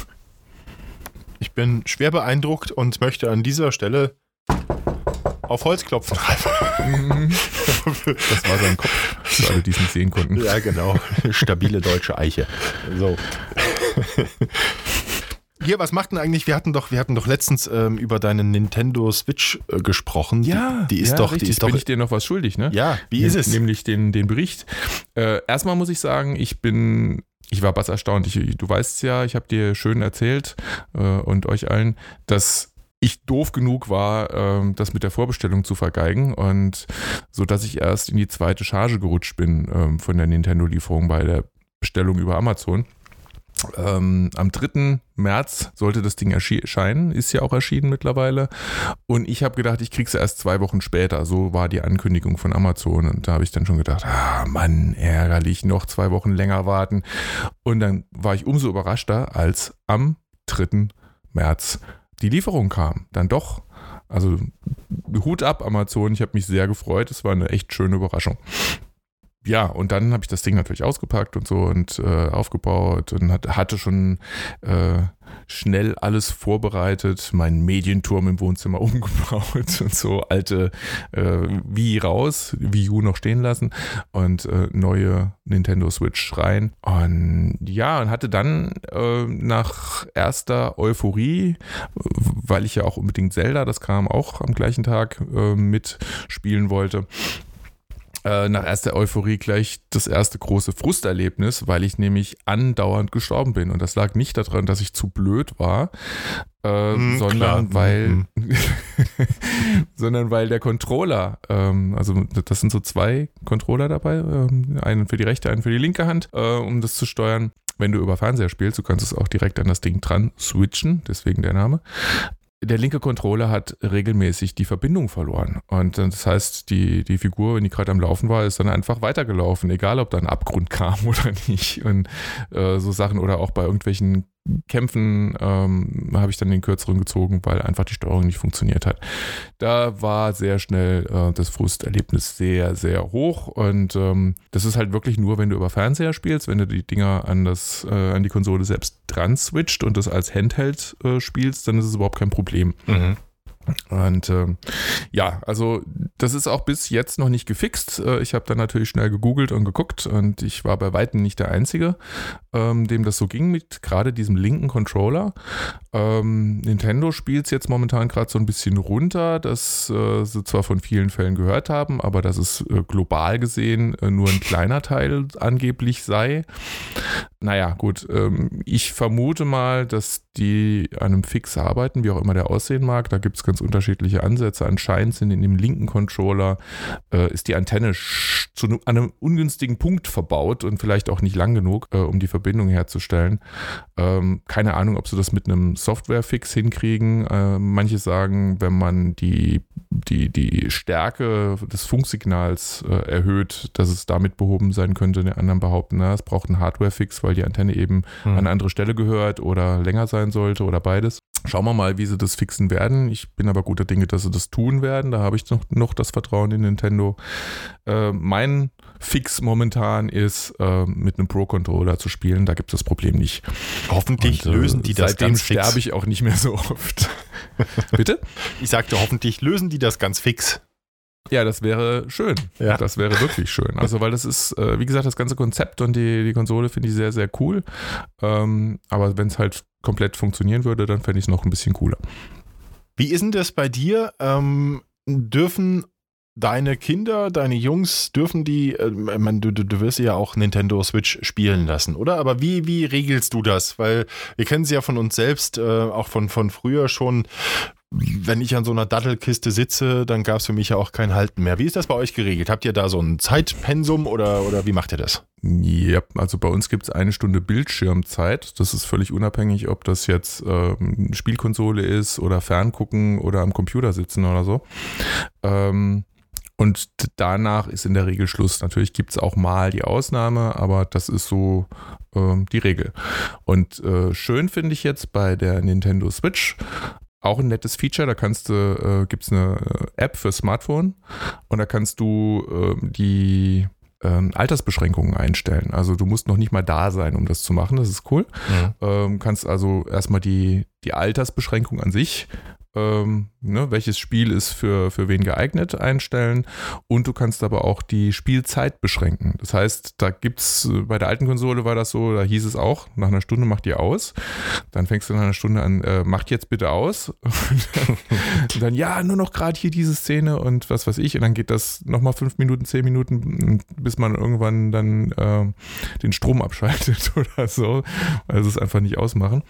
Ich bin schwer beeindruckt und möchte an dieser Stelle auf Holz klopfen. Das war sein Kopf, für alle, die es nicht sehen konnten. Ja, genau. Stabile deutsche Eiche. So. Hier, was macht denn eigentlich? Wir hatten doch, wir hatten doch letztens ähm, über deine Nintendo Switch äh, gesprochen. Ja, die, die ist ja, doch, richtig. die ist doch. Bin ich dir noch was schuldig, ne? Ja, wie ist es? Nämlich den, den Bericht. Äh, erstmal muss ich sagen, ich bin ich war was erstaunt. Ich, du weißt ja, ich habe dir schön erzählt äh, und euch allen, dass ich doof genug war, äh, das mit der Vorbestellung zu vergeigen und so dass ich erst in die zweite Charge gerutscht bin äh, von der Nintendo-Lieferung bei der Bestellung über Amazon. Ähm, am 3. März sollte das Ding erscheinen, ist ja auch erschienen mittlerweile. Und ich habe gedacht, ich krieg's erst zwei Wochen später. So war die Ankündigung von Amazon. Und da habe ich dann schon gedacht, ah Mann, ärgerlich, noch zwei Wochen länger warten. Und dann war ich umso überraschter, als am 3. März die Lieferung kam. Dann doch. Also Hut ab, Amazon. Ich habe mich sehr gefreut. Es war eine echt schöne Überraschung. Ja, und dann habe ich das Ding natürlich ausgepackt und so und äh, aufgebaut und hat, hatte schon äh, schnell alles vorbereitet, meinen Medienturm im Wohnzimmer umgebaut und so alte äh, Wii raus, Wii U noch stehen lassen und äh, neue Nintendo Switch rein. Und ja, und hatte dann äh, nach erster Euphorie, weil ich ja auch unbedingt Zelda, das kam auch am gleichen Tag, äh, mitspielen wollte, äh, nach erster Euphorie gleich das erste große Frusterlebnis, weil ich nämlich andauernd gestorben bin. Und das lag nicht daran, dass ich zu blöd war, äh, mm, sondern klar. weil mm. sondern weil der Controller, ähm, also das sind so zwei Controller dabei, ähm, einen für die rechte, einen für die linke Hand, äh, um das zu steuern. Wenn du über Fernseher spielst, du kannst es auch direkt an das Ding dran switchen, deswegen der Name der linke Controller hat regelmäßig die Verbindung verloren. Und das heißt, die, die Figur, wenn die gerade am Laufen war, ist dann einfach weitergelaufen, egal ob da ein Abgrund kam oder nicht. Und äh, so Sachen oder auch bei irgendwelchen Kämpfen ähm, habe ich dann den kürzeren gezogen, weil einfach die Steuerung nicht funktioniert hat. Da war sehr schnell äh, das Frusterlebnis sehr, sehr hoch und ähm, das ist halt wirklich nur, wenn du über Fernseher spielst, wenn du die Dinger an, das, äh, an die Konsole selbst dran switcht und das als Handheld äh, spielst, dann ist es überhaupt kein Problem. Mhm. Und äh, ja, also das ist auch bis jetzt noch nicht gefixt. Äh, ich habe dann natürlich schnell gegoogelt und geguckt und ich war bei weitem nicht der Einzige, ähm, dem das so ging mit gerade diesem linken Controller. Ähm, Nintendo spielt es jetzt momentan gerade so ein bisschen runter, dass äh, sie zwar von vielen Fällen gehört haben, aber dass es äh, global gesehen äh, nur ein kleiner Teil angeblich sei. Naja, gut, ähm, ich vermute mal, dass die an einem Fix arbeiten, wie auch immer der aussehen mag. Da gibt es ganz unterschiedliche Ansätze. Anscheinend sind in dem linken Controller äh, ist die Antenne zu einem, an einem ungünstigen Punkt verbaut und vielleicht auch nicht lang genug, äh, um die Verbindung herzustellen. Ähm, keine Ahnung, ob sie das mit einem Software-Fix hinkriegen. Äh, manche sagen, wenn man die, die, die Stärke des Funksignals äh, erhöht, dass es damit behoben sein könnte. Die anderen behaupten, na, es braucht einen Hardware-Fix, weil die Antenne eben hm. an eine andere Stelle gehört oder länger sein sollte oder beides. Schauen wir mal, wie sie das fixen werden. Ich bin aber guter Dinge, dass sie das tun werden. Da habe ich noch, noch das Vertrauen in Nintendo. Äh, mein Fix momentan ist, äh, mit einem Pro-Controller zu spielen. Da gibt es das Problem nicht. Hoffentlich Und, äh, lösen die das seitdem ganz fix. sterbe ich auch nicht mehr so oft. Bitte? Ich sagte, hoffentlich lösen die das ganz fix. Ja, das wäre schön. Ja. Das wäre wirklich schön. Also, weil das ist, äh, wie gesagt, das ganze Konzept und die, die Konsole finde ich sehr, sehr cool. Ähm, aber wenn es halt komplett funktionieren würde, dann fände ich es noch ein bisschen cooler. Wie ist denn das bei dir? Ähm, dürfen deine Kinder, deine Jungs, dürfen die, äh, man, du, du wirst ja auch Nintendo Switch spielen lassen, oder? Aber wie, wie regelst du das? Weil wir kennen sie ja von uns selbst, äh, auch von, von früher schon. Wenn ich an so einer Dattelkiste sitze, dann gab es für mich ja auch kein Halten mehr. Wie ist das bei euch geregelt? Habt ihr da so ein Zeitpensum oder, oder wie macht ihr das? Ja, also bei uns gibt es eine Stunde Bildschirmzeit. Das ist völlig unabhängig, ob das jetzt ähm, Spielkonsole ist oder Ferngucken oder am Computer sitzen oder so. Ähm, und danach ist in der Regel Schluss. Natürlich gibt es auch mal die Ausnahme, aber das ist so äh, die Regel. Und äh, schön finde ich jetzt bei der Nintendo Switch auch ein nettes Feature. Da kannst du, äh, gibt es eine äh, App für Smartphone und da kannst du äh, die ähm, Altersbeschränkungen einstellen. Also du musst noch nicht mal da sein, um das zu machen. Das ist cool. Ja. Ähm, kannst also erstmal die, die Altersbeschränkung an sich ähm, ne, welches Spiel ist für, für wen geeignet einstellen und du kannst aber auch die Spielzeit beschränken. Das heißt, da gibt es, äh, bei der alten Konsole war das so, da hieß es auch, nach einer Stunde macht ihr aus. Dann fängst du nach einer Stunde an, äh, macht jetzt bitte aus. und dann, ja, nur noch gerade hier diese Szene und was weiß ich. Und dann geht das nochmal fünf Minuten, zehn Minuten, bis man irgendwann dann äh, den Strom abschaltet oder so, sie es einfach nicht ausmachen.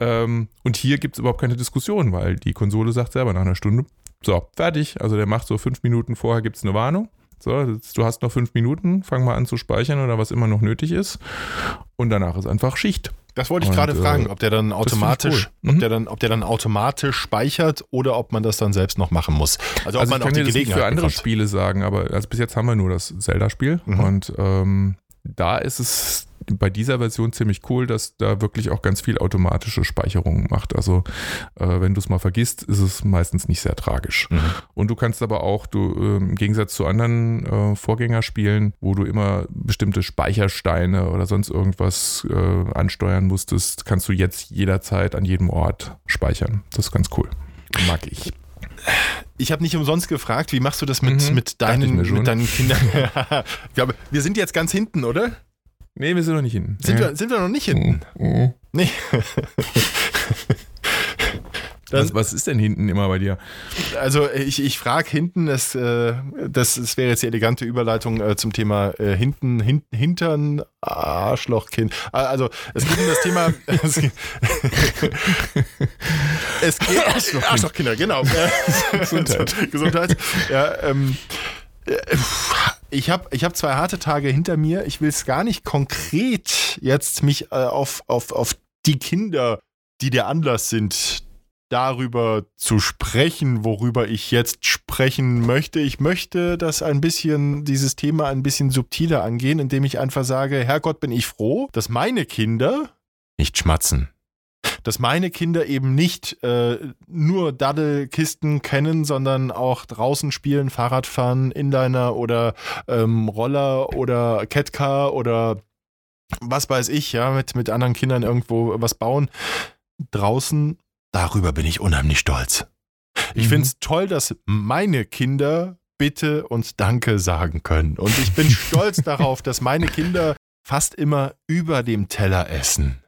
Ähm, und hier gibt es überhaupt keine Diskussion, weil die Konsole sagt selber nach einer Stunde, so, fertig. Also der macht so fünf Minuten vorher gibt es eine Warnung. So, du hast noch fünf Minuten, fang mal an zu speichern oder was immer noch nötig ist. Und danach ist einfach Schicht. Das wollte ich gerade äh, fragen, ob der dann automatisch, cool. mhm. ob der dann, ob der dann automatisch speichert oder ob man das dann selbst noch machen muss. Also, ob also man ich kann auch die Gelegenheit für andere bekommt. Spiele sagen, aber also bis jetzt haben wir nur das Zelda-Spiel mhm. und ähm, da ist es bei dieser Version ziemlich cool, dass da wirklich auch ganz viel automatische Speicherung macht. Also äh, wenn du es mal vergisst, ist es meistens nicht sehr tragisch. Mhm. Und du kannst aber auch, du äh, im Gegensatz zu anderen äh, Vorgängerspielen, wo du immer bestimmte Speichersteine oder sonst irgendwas äh, ansteuern musstest, kannst du jetzt jederzeit an jedem Ort speichern. Das ist ganz cool. Mag ich. Ich habe nicht umsonst gefragt, wie machst du das mit, mhm, mit, deinen, mit deinen Kindern? ich glaube, wir sind jetzt ganz hinten, oder? Nee, wir sind noch nicht hinten. Sind, ja. wir, sind wir noch nicht hinten? Mhm. Nee. was, was, ist denn hinten immer bei dir? Also ich, ich frage hinten, das, äh, das, das wäre jetzt die elegante Überleitung äh, zum Thema äh, hinten, hin, Hintern, Arschlochkind. Also es geht um das Thema. es, geht, es geht Arschlochkind. Arschlochkinder, genau. Gesundheit. Gesundheit. Ja, ähm, ich habe ich hab zwei harte Tage hinter mir. Ich will es gar nicht konkret jetzt mich äh, auf, auf, auf die Kinder, die der Anlass sind, darüber zu sprechen, worüber ich jetzt sprechen möchte. Ich möchte das ein bisschen, dieses Thema ein bisschen subtiler angehen, indem ich einfach sage, Herrgott, bin ich froh, dass meine Kinder nicht schmatzen dass meine Kinder eben nicht äh, nur Daddelkisten kennen, sondern auch draußen spielen, Fahrrad fahren, Inliner oder ähm, Roller oder Catcar oder was weiß ich, ja, mit, mit anderen Kindern irgendwo was bauen. Draußen, darüber bin ich unheimlich stolz. Ich mhm. finde es toll, dass meine Kinder Bitte und Danke sagen können. Und ich bin stolz darauf, dass meine Kinder fast immer über dem Teller essen.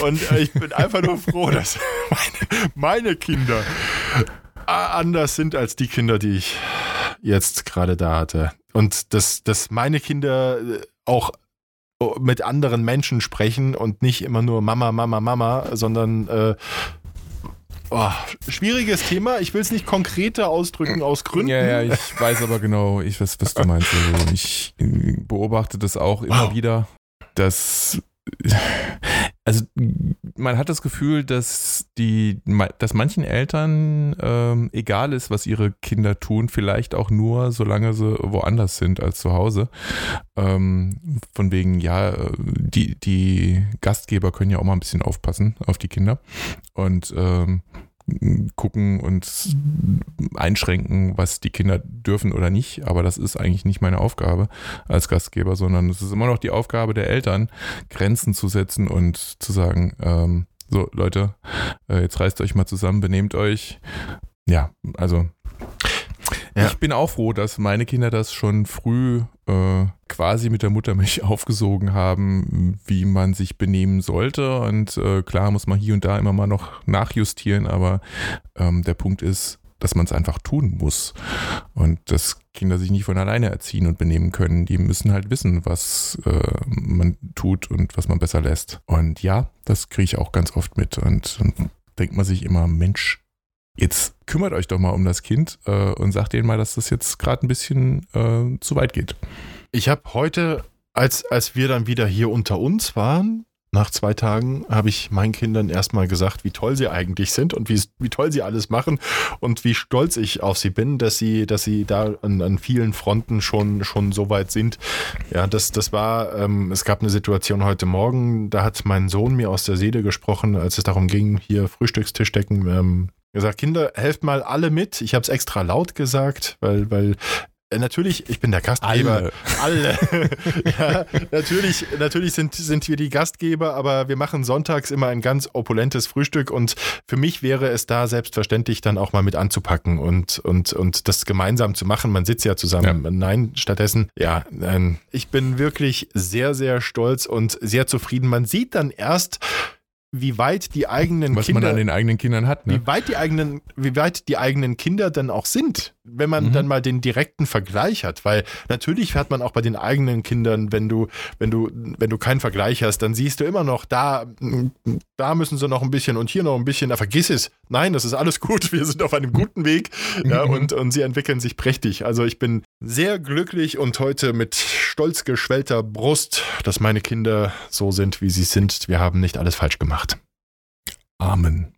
Und ich bin einfach nur froh, dass meine, meine Kinder anders sind als die Kinder, die ich jetzt gerade da hatte. Und dass, dass meine Kinder auch mit anderen Menschen sprechen und nicht immer nur Mama, Mama, Mama, sondern äh, oh, schwieriges Thema. Ich will es nicht konkreter ausdrücken aus Gründen. Ja, ja, ich weiß aber genau, ich weiß, was du meinst. Also ich beobachte das auch immer wow. wieder, dass also man hat das Gefühl, dass die, dass manchen Eltern ähm, egal ist, was ihre Kinder tun, vielleicht auch nur, solange sie woanders sind als zu Hause. Ähm, von wegen, ja, die, die Gastgeber können ja auch mal ein bisschen aufpassen auf die Kinder. Und ähm, gucken und einschränken, was die Kinder dürfen oder nicht. Aber das ist eigentlich nicht meine Aufgabe als Gastgeber, sondern es ist immer noch die Aufgabe der Eltern, Grenzen zu setzen und zu sagen, ähm, so Leute, äh, jetzt reißt euch mal zusammen, benehmt euch. Ja, also ja. Ich bin auch froh, dass meine Kinder das schon früh äh, quasi mit der Muttermilch aufgesogen haben, wie man sich benehmen sollte. Und äh, klar muss man hier und da immer mal noch nachjustieren, aber ähm, der Punkt ist, dass man es einfach tun muss. Und dass Kinder sich nicht von alleine erziehen und benehmen können. Die müssen halt wissen, was äh, man tut und was man besser lässt. Und ja, das kriege ich auch ganz oft mit. Und dann denkt man sich immer, Mensch, Jetzt kümmert euch doch mal um das Kind äh, und sagt denen mal, dass das jetzt gerade ein bisschen äh, zu weit geht. Ich habe heute, als, als wir dann wieder hier unter uns waren, nach zwei Tagen habe ich meinen Kindern erstmal gesagt, wie toll sie eigentlich sind und wie, wie toll sie alles machen und wie stolz ich auf sie bin, dass sie, dass sie da an, an vielen Fronten schon, schon so weit sind. Ja, das, das war, ähm, es gab eine Situation heute Morgen, da hat mein Sohn mir aus der Seele gesprochen, als es darum ging, hier Frühstückstisch decken, ähm, gesagt, Kinder, helft mal alle mit. Ich habe es extra laut gesagt, weil, weil äh, Natürlich, ich bin der Gastgeber. Alle. alle. ja, natürlich, natürlich sind, sind wir die Gastgeber, aber wir machen sonntags immer ein ganz opulentes Frühstück und für mich wäre es da selbstverständlich dann auch mal mit anzupacken und, und, und das gemeinsam zu machen. Man sitzt ja zusammen. Ja. Nein, stattdessen, ja, ich bin wirklich sehr, sehr stolz und sehr zufrieden. Man sieht dann erst, wie weit die eigenen Was Kinder, man an den eigenen Kindern hat, ne? wie weit die eigenen, wie weit die eigenen Kinder dann auch sind, wenn man mhm. dann mal den direkten Vergleich hat, weil natürlich fährt man auch bei den eigenen Kindern, wenn du, wenn du, wenn du keinen Vergleich hast, dann siehst du immer noch, da, da müssen sie noch ein bisschen und hier noch ein bisschen, da vergiss es. Nein, das ist alles gut, wir sind auf einem guten Weg, ja, mhm. und, und sie entwickeln sich prächtig. Also ich bin sehr glücklich und heute mit stolz geschwellter Brust, dass meine Kinder so sind, wie sie sind. Wir haben nicht alles falsch gemacht. Amen.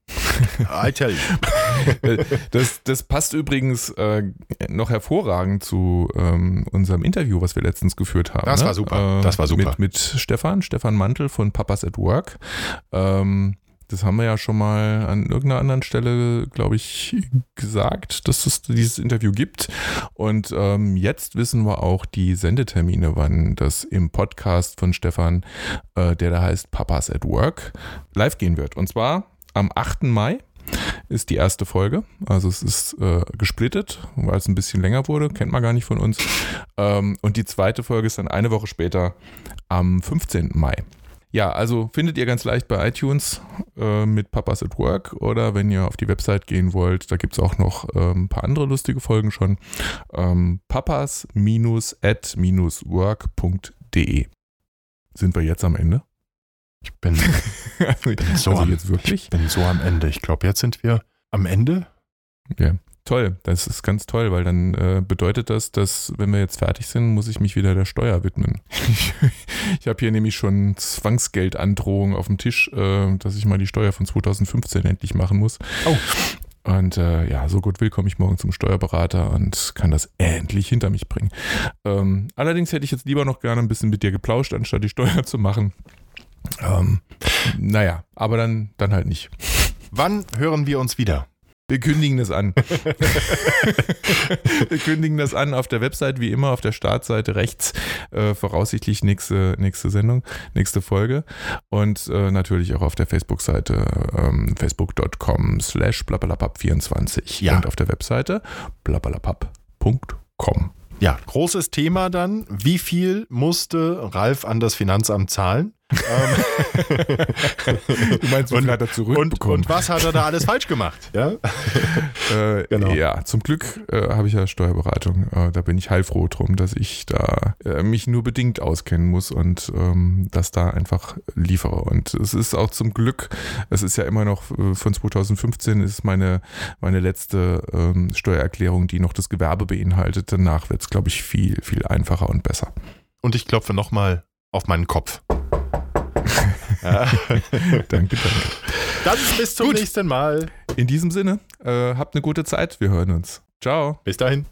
I tell you. das, das passt übrigens äh, noch hervorragend zu ähm, unserem Interview, was wir letztens geführt haben. Das ne? war super. Das war super. Mit, mit Stefan, Stefan Mantel von Papas at Work. Ähm, das haben wir ja schon mal an irgendeiner anderen Stelle, glaube ich, gesagt, dass es dieses Interview gibt. Und ähm, jetzt wissen wir auch die Sendetermine, wann das im Podcast von Stefan, äh, der da heißt Papas at Work, live gehen wird. Und zwar am 8. Mai ist die erste Folge. Also es ist äh, gesplittet, weil es ein bisschen länger wurde, kennt man gar nicht von uns. Ähm, und die zweite Folge ist dann eine Woche später am 15. Mai. Ja, also findet ihr ganz leicht bei iTunes äh, mit Papas at Work oder wenn ihr auf die Website gehen wollt, da gibt es auch noch äh, ein paar andere lustige Folgen schon. Ähm, papas-at-work.de. Sind wir jetzt am Ende? Ich bin, also, bin so also am, jetzt wirklich? Ich bin so am Ende. Ich glaube, jetzt sind wir am Ende. Ja. Toll, das ist ganz toll, weil dann äh, bedeutet das, dass wenn wir jetzt fertig sind, muss ich mich wieder der Steuer widmen. ich ich habe hier nämlich schon Zwangsgeldandrohung auf dem Tisch, äh, dass ich mal die Steuer von 2015 endlich machen muss. Oh. Und äh, ja, so gut will komme ich morgen zum Steuerberater und kann das endlich hinter mich bringen. Ähm, allerdings hätte ich jetzt lieber noch gerne ein bisschen mit dir geplauscht, anstatt die Steuer zu machen. Ähm, naja, aber dann, dann halt nicht. Wann hören wir uns wieder? Wir kündigen das an. wir kündigen das an auf der Website, wie immer, auf der Startseite rechts, äh, voraussichtlich nächste, nächste Sendung, nächste Folge. Und äh, natürlich auch auf der Facebook-Seite ähm, facebook.com slash blablabab24 Ja. und auf der Webseite blablabab.com. Ja, großes Thema dann. Wie viel musste Ralf an das Finanzamt zahlen? Du meinst, wie Und- hat er und, zurückbekommen? und was hat er da alles falsch gemacht? Ja? Äh, Genau. Ja, zum Glück äh, habe ich ja Steuerberatung. Äh, da bin ich heilfroh drum, dass ich da äh, mich nur bedingt auskennen muss und ähm, das da einfach liefere. Und es ist auch zum Glück, es ist ja immer noch äh, von 2015 ist meine, meine letzte ähm, Steuererklärung, die noch das Gewerbe beinhaltet. Danach wird es, glaube ich, viel, viel einfacher und besser. Und ich klopfe nochmal auf meinen Kopf. Danke, danke. Dann bis zum Gut. nächsten Mal. In diesem Sinne, äh, habt eine gute Zeit. Wir hören uns. Ciao. Bis dahin.